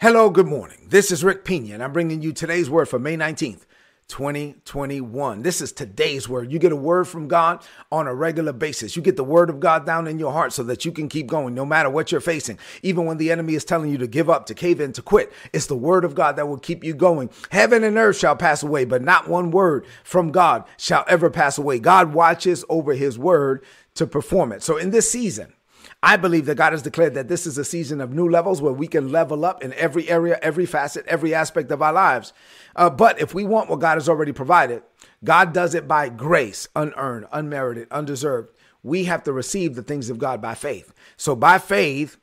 Hello, good morning. This is Rick Pina, and I'm bringing you today's word for May 19th, 2021. This is today's word. You get a word from God on a regular basis. You get the word of God down in your heart so that you can keep going no matter what you're facing. Even when the enemy is telling you to give up, to cave in, to quit, it's the word of God that will keep you going. Heaven and earth shall pass away, but not one word from God shall ever pass away. God watches over his word to perform it. So in this season, I believe that God has declared that this is a season of new levels where we can level up in every area, every facet, every aspect of our lives. Uh, but if we want what God has already provided, God does it by grace, unearned, unmerited, undeserved. We have to receive the things of God by faith. So by faith,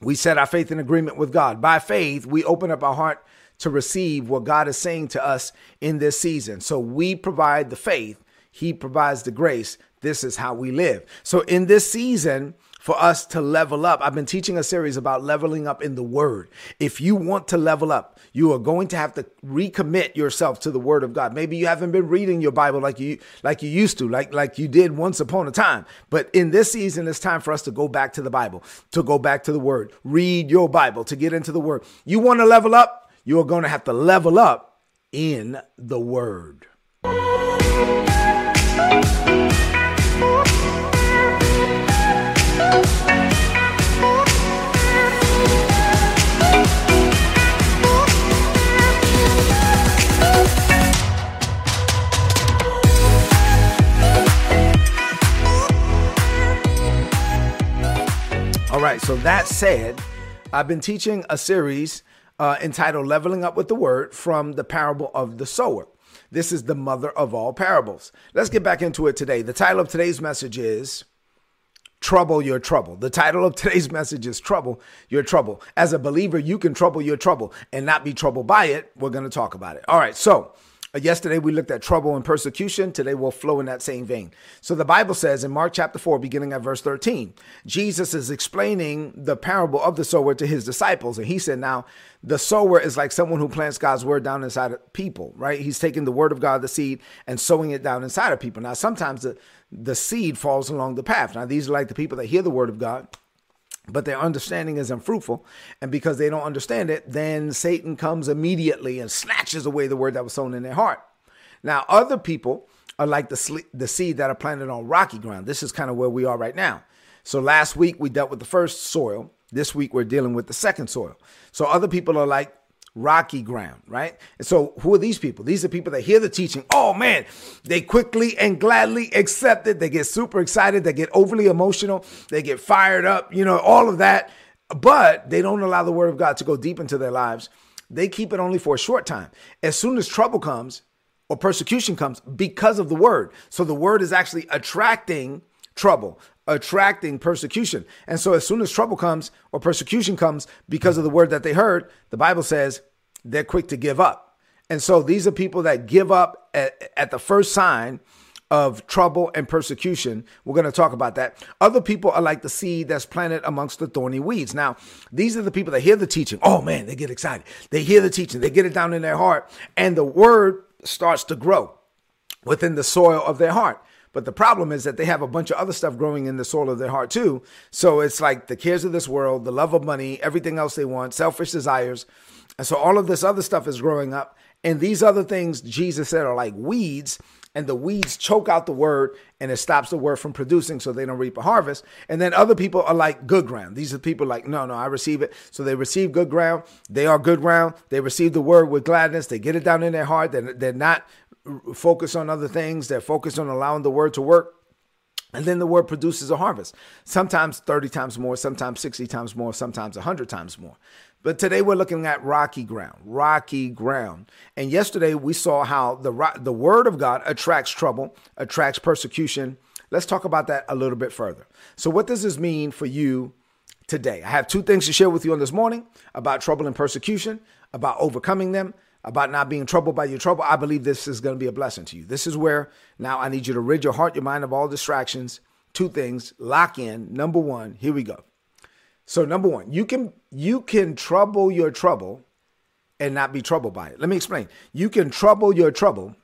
we set our faith in agreement with God. By faith, we open up our heart to receive what God is saying to us in this season. So we provide the faith, He provides the grace. This is how we live. So in this season, for us to level up. I've been teaching a series about leveling up in the word. If you want to level up, you are going to have to recommit yourself to the word of God. Maybe you haven't been reading your Bible like you like you used to, like like you did once upon a time. But in this season it's time for us to go back to the Bible, to go back to the word. Read your Bible, to get into the word. You want to level up? You are going to have to level up in the word. All right, so that said, I've been teaching a series uh, entitled Leveling Up with the Word from the parable of the sower. This is the mother of all parables. Let's get back into it today. The title of today's message is Trouble Your Trouble. The title of today's message is Trouble Your Trouble. As a believer, you can trouble your trouble and not be troubled by it. We're going to talk about it. All right, so Uh, yesterday we looked at trouble and persecution. Today we'll flow in that same vein. So the Bible says in Mark chapter 4, beginning at verse 13, Jesus is explaining the parable of the sower to his disciples. And he said, Now, the sower is like someone who plants God's word down inside of people, right? He's taking the word of God, the seed, and sowing it down inside of people. Now, sometimes the, the seed falls along the path. Now, these are like the people that hear the word of God but their understanding is unfruitful. And because they don't understand it, then Satan comes immediately and snatches away the word that was sown in their heart. Now, other people are like the, the seed that are planted on rocky ground. This is kind of where we are right now. So last week we dealt with the first soil. This week we're dealing with the second soil. So other people are like rocky ground, right? And so who are these people? These are people that hear the teaching. Oh man, they quickly and gladly accept it. They get super excited. They get overly emotional. They get fired up, you know, all of that. But they don't allow the word of God to go deep into their lives. They keep it only for a short time. As soon as trouble comes or persecution comes because of the word. So the word is actually attracting trouble, attracting persecution. And so, as soon as trouble comes or persecution comes because of the word that they heard, the Bible says they're quick to give up. And so, these are people that give up at, at the first sign of trouble and persecution. We're going to talk about that. Other people are like the seed that's planted amongst the thorny weeds. Now, these are the people that hear the teaching. Oh man, they get excited. They hear the teaching, they get it down in their heart, and the word starts to grow within the soil of their heart. But the problem is that they have a bunch of other stuff growing in the soil of their heart too. So it's like the cares of this world, the love of money, everything else they want, selfish desires. And so all of this other stuff is growing up. And these other things, Jesus said, are like weeds. And the weeds choke out the word and it stops the word from producing so they don't reap a harvest. And then other people are like good ground. These are people like, no, no, I receive it. So they receive good ground. They are good ground. They receive the word with gladness. They get it down in their heart. They're, they're not focus on other things. They're focused on allowing the word to work. And then the word produces a harvest, sometimes 30 times more, sometimes 60 times more, sometimes 100 times more. But today we're looking at rocky ground, rocky ground. And yesterday we saw how the, the word of God attracts trouble, attracts persecution. Let's talk about that a little bit further. So, what does this mean for you today? I have two things to share with you on this morning about trouble and persecution, about overcoming them, about not being troubled by your trouble, I believe this is going to be a blessing to you. This is where now I need you to rid your heart, your mind of all distractions. Two things, lock in. Number one, here we go. So number one, you can you can trouble your trouble and not be troubled by it. Let me explain. You can trouble your trouble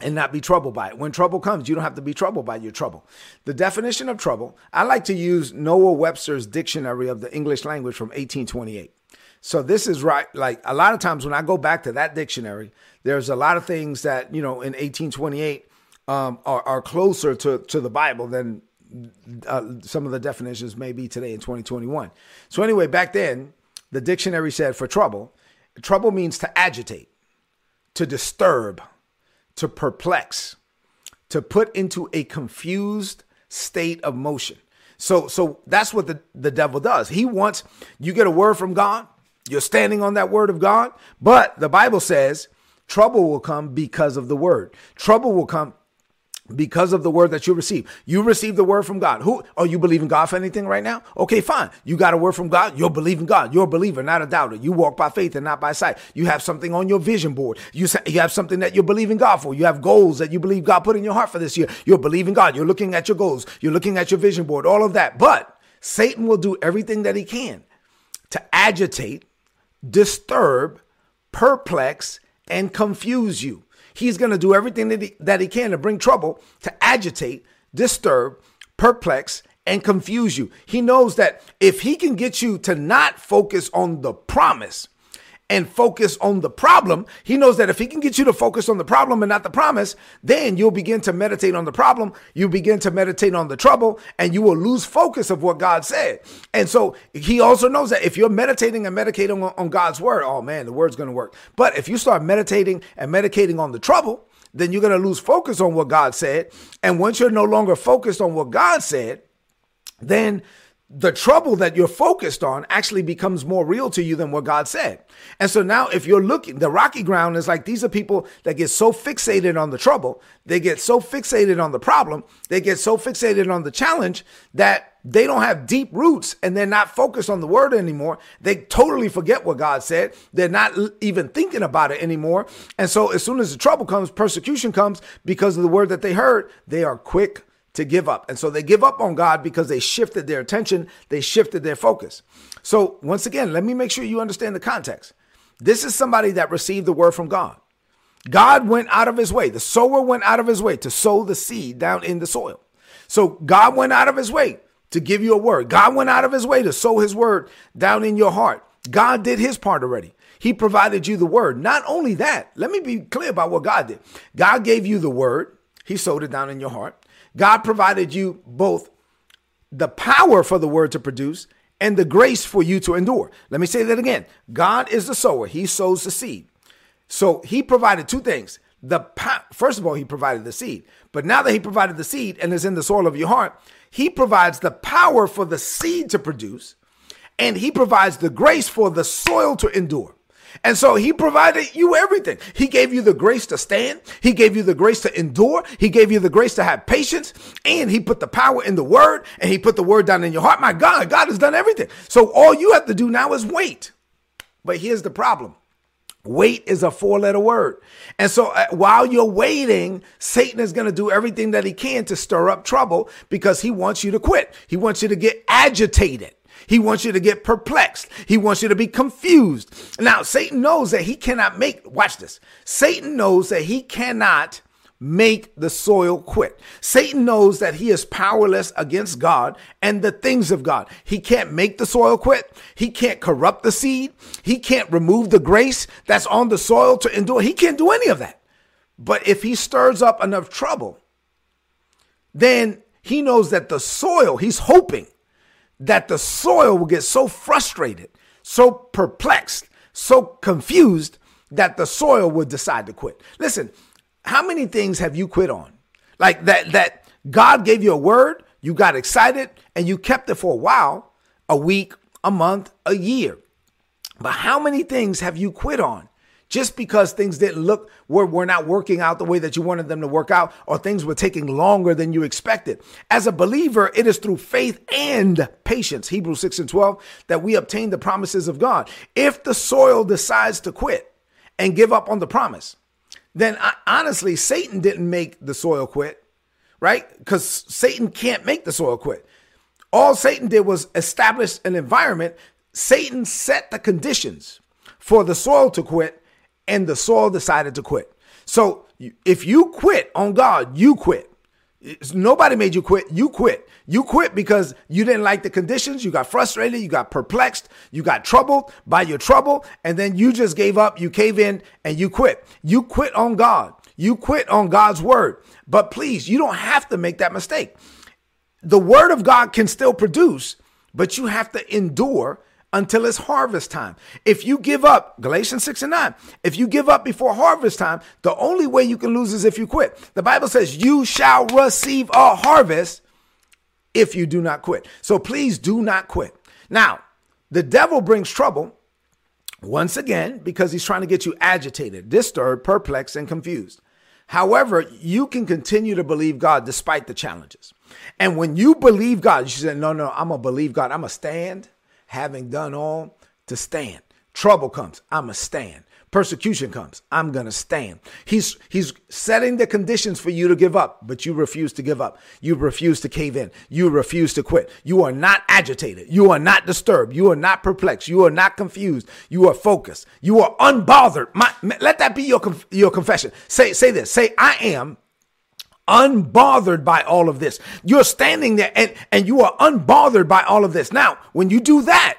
and not be troubled by it. When trouble comes, you don't have to be troubled by your trouble. The definition of trouble, I like to use Noah Webster's dictionary of the English language from 1828. So this is right. Like a lot of times when I go back to that dictionary, there's a lot of things that, you know, in 1828 um, are, are closer to, to the Bible than uh, some of the definitions may be today in 2021. So anyway, back then, the dictionary said for trouble, trouble means to agitate, to disturb, to perplex, to put into a confused state of motion. So so that's what the, the devil does. He wants you get a word from God, you're standing on that word of God, but the Bible says trouble will come because of the word. Trouble will come because of the word that you receive. You receive the word from God. Who are oh, you believing God for anything right now? Okay, fine. You got a word from God. You're believing God. You're a believer, not a doubter. You walk by faith and not by sight. You have something on your vision board. You you have something that you're believing God for. You have goals that you believe God put in your heart for this year. You're believing God. You're looking at your goals. You're looking at your vision board. All of that. But Satan will do everything that he can to agitate, disturb, perplex, and confuse you. He's going to do everything that he, that he can to bring trouble, to agitate, disturb, perplex, and confuse you. He knows that if he can get you to not focus on the promise, and focus on the problem, he knows that if he can get you to focus on the problem and not the promise, then you'll begin to meditate on the problem. You begin to meditate on the trouble and you will lose focus of what God said. And so he also knows that if you're meditating and meditating on, God's word, oh man, the word's going to work. But if you start meditating and medicating on the trouble, then you're going to lose focus on what God said. And once you're no longer focused on what God said, then the trouble that you're focused on actually becomes more real to you than what God said. And so now, if you're looking, the rocky ground is like these are people that get so fixated on the trouble, they get so fixated on the problem, they get so fixated on the challenge that they don't have deep roots and they're not focused on the word anymore. They totally forget what God said. They're not even thinking about it anymore. And so, as soon as the trouble comes, persecution comes because of the word that they heard, they are quick to give up. And so they give up on God because they shifted their attention, they shifted their focus. So, once again, let me make sure you understand the context. This is somebody that received the word from God. God went out of his way, the sower went out of his way to sow the seed down in the soil. So, God went out of his way to give you a word. God went out of his way to sow his word down in your heart. God did his part already. He provided you the word. Not only that, let me be clear about what God did. God gave you the word, He sowed it down in your heart. God provided you both the power for the word to produce and the grace for you to endure. Let me say that again. God is the sower, He sows the seed. So He provided two things. The first of all, He provided the seed, but now that He provided the seed and is in the soil of your heart, He provides the power for the seed to produce, and He provides the grace for the soil to endure. And so he provided you everything. He gave you the grace to stand. He gave you the grace to endure. He gave you the grace to have patience. And he put the power in the word and he put the word down in your heart. My God, God has done everything. So all you have to do now is wait. But here's the problem. Wait is a four letter word. And so uh, while you're waiting, Satan is going to do everything that he can to stir up trouble because he wants you to quit. He wants you to get agitated. He wants you to get perplexed. He wants you to be confused. Now, Satan knows that he cannot make, watch this. Satan knows that he cannot make the soil quit. Satan knows that he is powerless against God and the things of God. He can't make the soil quit. He can't corrupt the seed. He can't remove the grace that's on the soil to endure. He can't do any of that. But if he stirs up enough trouble, then he knows that the soil, he's hoping that the soil will get so frustrated, so perplexed, so confused that the soil will decide to quit. Listen, how many things have you quit on? Like that that God gave you a word, you got excited and you kept it for a while, a week, a month, a year. But how many things have you quit on just because things didn't look were, were not working out the way that you wanted them to work out or things were taking longer than you expected. As a believer it is through faith and patience hebrews 6 and 12 that we obtain the promises of god. If the soil decides to quit and give up on the promise then I, honestly satan didn't make the soil quit right? Because satan can't make the soil quit. All satan did was establish an environment. Satan set the conditions for the soil to quit and the soil decided to quit. So if you quit on God, you quit. Nobody made you quit. You quit. You quit because you didn't like the conditions. You got frustrated. You got perplexed. You got troubled by your trouble. And then you just gave up. You cave in and you quit. You quit on God. You quit on God's word. But please, you don't have to make that mistake. The word of God can still produce, but you have to endure until it's harvest time. If you give up, Galatians 6 and 9, if you give up before harvest time, the only way you can lose is if you quit. The Bible says, You shall receive a harvest if you do not quit. So please do not quit. Now, the devil brings trouble once again because he's trying to get you agitated, disturbed, perplexed, and confused. However, you can continue to believe God despite the challenges. And when you believe God, you say, No, no, I'm going to believe God. I'm going to stand having done all to stand. Trouble comes, I'm a stand. Persecution comes, I'm to stand. He's he's setting the conditions for you to give up, but you refuse to give up. You refuse to cave in. You refuse to quit. You are not agitated. You are not disturbed. You are not perplexed. You are not confused. You are focused. You are unbothered. My, let that be your your confession. Say say this. Say I am unbothered by all of this. You're standing there and, and you are unbothered by all of this. Now, when you do that,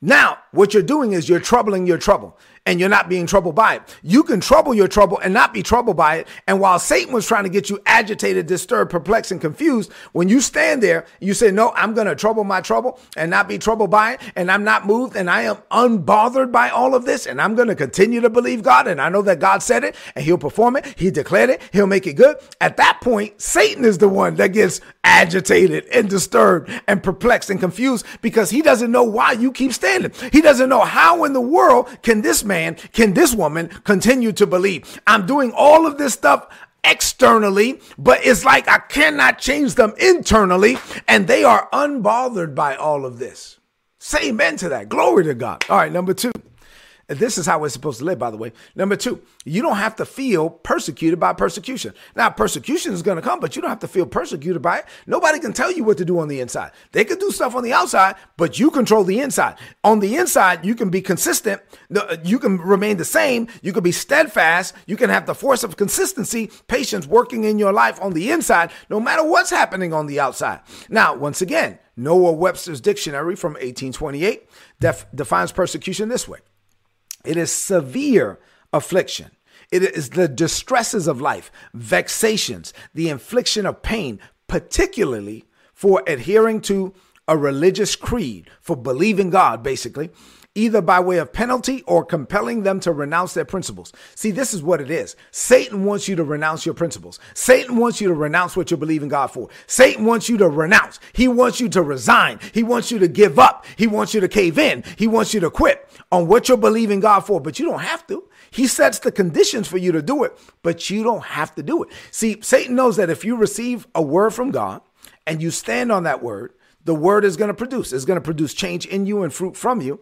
now what you're doing is you're troubling your trouble and you're not being troubled by it. You can trouble your trouble and not be troubled by it. And while Satan was trying to get you agitated, disturbed, perplexed, and confused, when you stand there, you say, No, I'm going to trouble my trouble and not be troubled by it. And I'm not moved and I am unbothered by all of this. And I'm going to continue to believe God. And I know that God said it and he'll perform it. He declared it. He'll make it good. At that point, Satan is the one that gets agitated and disturbed and perplexed and confused because he doesn't know why you keep standing. He doesn't know how in the world can this man man, can this woman continue to believe? I'm doing all of this stuff externally, but it's like I cannot change them internally, and they are unbothered by all of this. Say amen to that. Glory to God. All right, number two. This is how we're supposed to live, by the way. Number two, you don't have to feel persecuted by persecution. Now, persecution is going to come, but you don't have to feel persecuted by it. Nobody can tell you what to do on the inside. They can do stuff on the outside, but you control the inside. On the inside, you can be consistent. You can remain the same. You can be steadfast. You can have the force of consistency, patience working in your life on the inside, no matter what's happening on the outside. Now, once again, Noah Webster's dictionary from 1828 def- defines persecution this way it is severe affliction. It is the distresses of life, vexations, the infliction of pain, particularly for adhering to a religious creed, for believing God, basically, either by way of penalty or compelling them to renounce their principles. See, this is what it is. Satan wants you to renounce your principles. Satan wants you to renounce what you believe in God for. Satan wants you to renounce. He wants you to resign. He wants you to give up. He wants you to cave in. He wants you to quit on what you're believing God for, but you don't have to. He sets the conditions for you to do it, but you don't have to do it. See, Satan knows that if you receive a word from God and you stand on that word, the word is going to produce. It's going to produce change in you and fruit from you.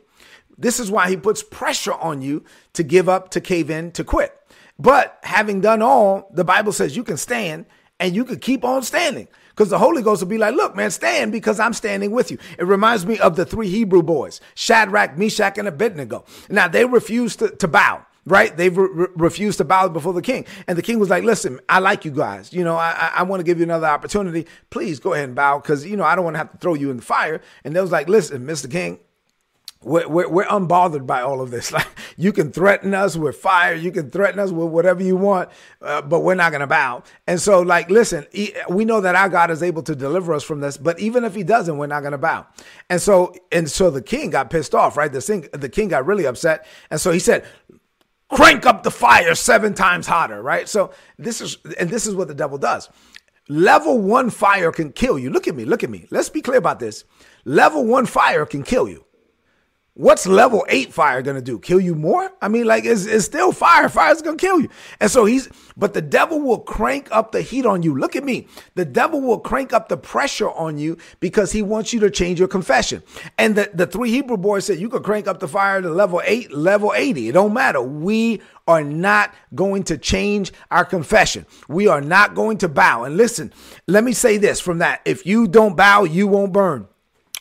This is why he puts pressure on you to give up, to cave in, to quit. But having done all, the Bible says you can stand and you can keep on standing because the Holy Ghost will be like, look, man, stand because I'm standing with you. It reminds me of the three Hebrew boys, Shadrach, Meshach, and Abednego. Now, they refused to, to bow right? They re- refused to bow before the king. And the king was like, listen, I like you guys. You know, I, I want to give you another opportunity. Please go ahead and bow because, you know, I don't want to have to throw you in the fire. And they was like, listen, Mr. King, we're, we're, we're, unbothered by all of this. Like you can threaten us with fire, you can threaten us with whatever you want, uh, but we're not going to bow. And so, like, listen, we know that our God is able to deliver us from this, but even if He doesn't, we're not going to bow. And so, and so the king got pissed off, right? The king, the king got really upset, and so he said, "Crank up the fire seven times hotter," right? So this is, and this is what the devil does. Level one fire can kill you. Look at me, look at me. Let's be clear about this. Level one fire can kill you. What's level eight fire gonna do? Kill you more? I mean, like it's, it's still fire. Fire's gonna kill you. And so he's, but the devil will crank up the heat on you. Look at me. The devil will crank up the pressure on you because he wants you to change your confession. And the, the three Hebrew boys said, you could crank up the fire to level eight, level 80. It don't matter. We are not going to change our confession. We are not going to bow. And listen, let me say this from that. If you don't bow, you won't burn.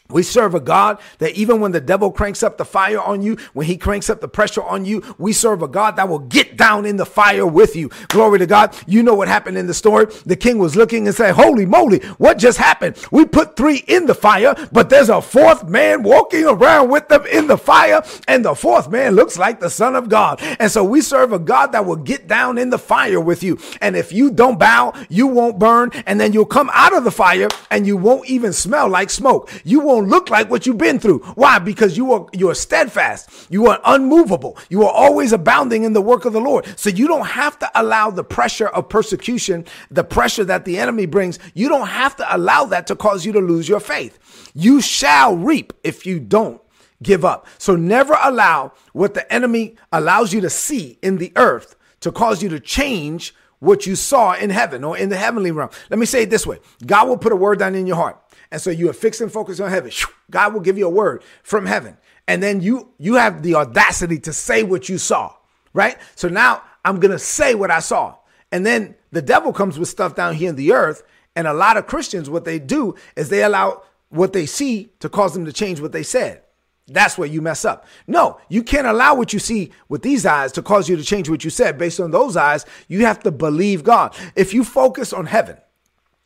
We serve a God that even when the devil cranks up the fire on you, when he cranks up the pressure on you, we serve a God that will get down in the fire with you. Glory to God. You know what happened in the story. The king was looking and said, Holy moly, what just happened? We put three in the fire, but there's a fourth man walking around with them in the fire, and the fourth man looks like the Son of God. And so we serve a God that will get down in the fire with you. And if you don't bow, you won't burn, and then you'll come out of the fire and you won't even smell like smoke. You won't won't look like what you've been through. Why? Because you are you are steadfast. You are unmovable. You are always abounding in the work of the Lord. So you don't have to allow the pressure of persecution, the pressure that the enemy brings, you don't have to allow that to cause you to lose your faith. You shall reap if you don't give up. So never allow what the enemy allows you to see in the earth to cause you to change what you saw in heaven or in the heavenly realm. Let me say it this way God will put a word down in your heart. And so you are fixed and focused on heaven. God will give you a word from heaven. And then you you have the audacity to say what you saw, right? So now I'm to say what I saw. And then the devil comes with stuff down here in the earth, and a lot of Christians what they do is they allow what they see to cause them to change what they said. That's where you mess up. No, you can't allow what you see with these eyes to cause you to change what you said based on those eyes. You have to believe God. If you focus on heaven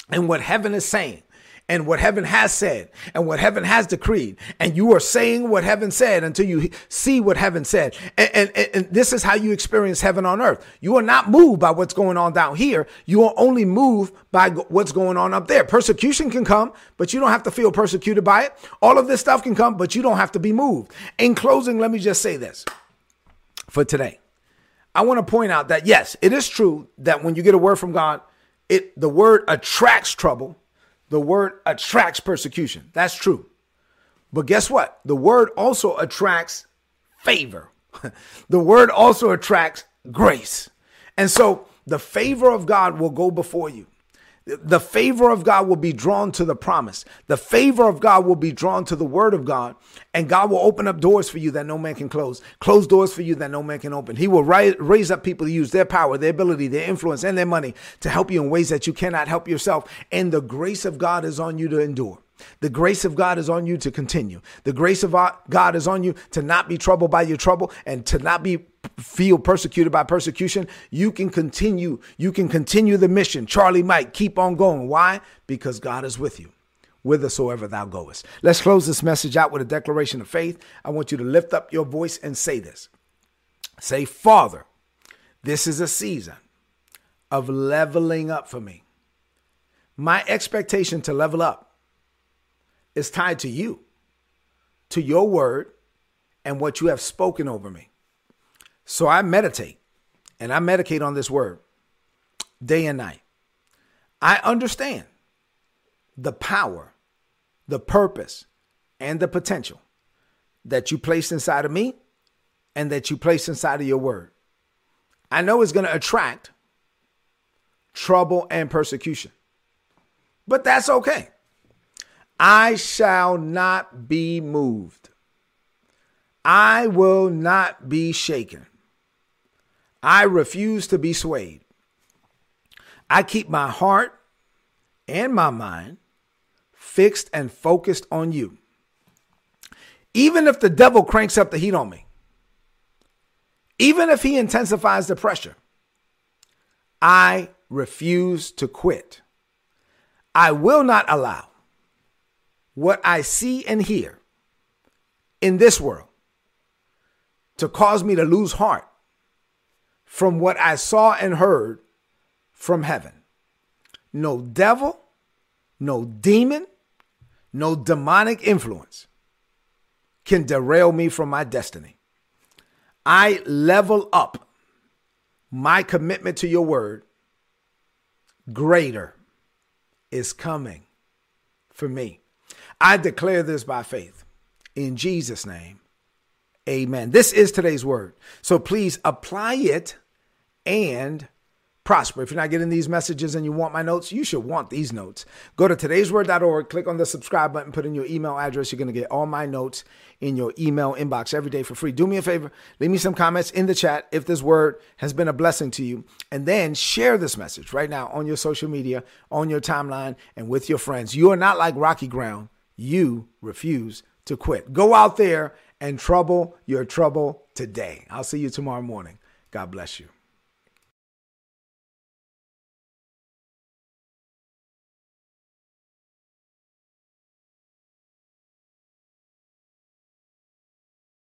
and what heaven is saying, and what heaven has said and what heaven has decreed. And you are saying what heaven said until you see what heaven said. And, and, and, this is how you experience heaven on earth. You are not moved by what's going on down here. You are only moved by what's going on up there. Persecution can come, but you don't have to feel persecuted by it. All of this stuff can come, but you don't have to be moved. In closing, let me just say this for today. I want to point out that yes, it is true that when you get a word from God, it the word attracts trouble the word attracts persecution. That's true. But guess what? The word also attracts favor. the word also attracts grace. And so the favor of God will go before you. The favor of God will be drawn to the promise. The favor of God will be drawn to the word of God. And God will open up doors for you that no man can close, close doors for you that no man can open. He will raise up people to use their power, their ability, their influence, and their money to help you in ways that you cannot help yourself. And the grace of God is on you to endure. The grace of God is on you to continue. The grace of God is on you to not be troubled by your trouble and to not be feel persecuted by persecution. You can continue. You can continue the mission. Charlie Mike, keep on going. Why? Because God is with you whithersoever thou goest. Let's close this message out with a declaration of faith. I want you to lift up your voice and say this. Say, Father, this is a season of leveling up for me. My expectation to level up is tied to you, to your word, and what you have spoken over me. So I meditate and I medicate on this word day and night. I understand the power, the purpose, and the potential that you placed inside of me and that you placed inside of your word. I know it's going to attract trouble and persecution, but that's okay. I shall not be moved. I will not be shaken. I refuse to be swayed. I keep my heart and my mind fixed and focused on you. Even if the devil cranks up the heat on me, even if he intensifies the pressure, I refuse to quit. I will not allow what I see and hear in this world to cause me to lose heart from what I saw and heard from heaven. No devil, no demon, no demonic influence can derail me from my destiny. I level up my commitment to your word. Greater is coming for me. I declare this by faith. In Jesus' name, amen. This is today's word. So please apply it and prosper. If you're not getting these messages and you want my notes, you should want these notes. Go to today'sword.org, click on the subscribe button, put in your email address. You're going to get all my notes in your email inbox every day for free. Do me a favor, leave me some comments in the chat if this word has been a blessing to you, and then share this message right now on your social media, on your timeline, and with your friends. You are not like Rocky Ground you refuse to quit. Go out there and trouble your trouble today. I'll see you tomorrow morning. God bless you.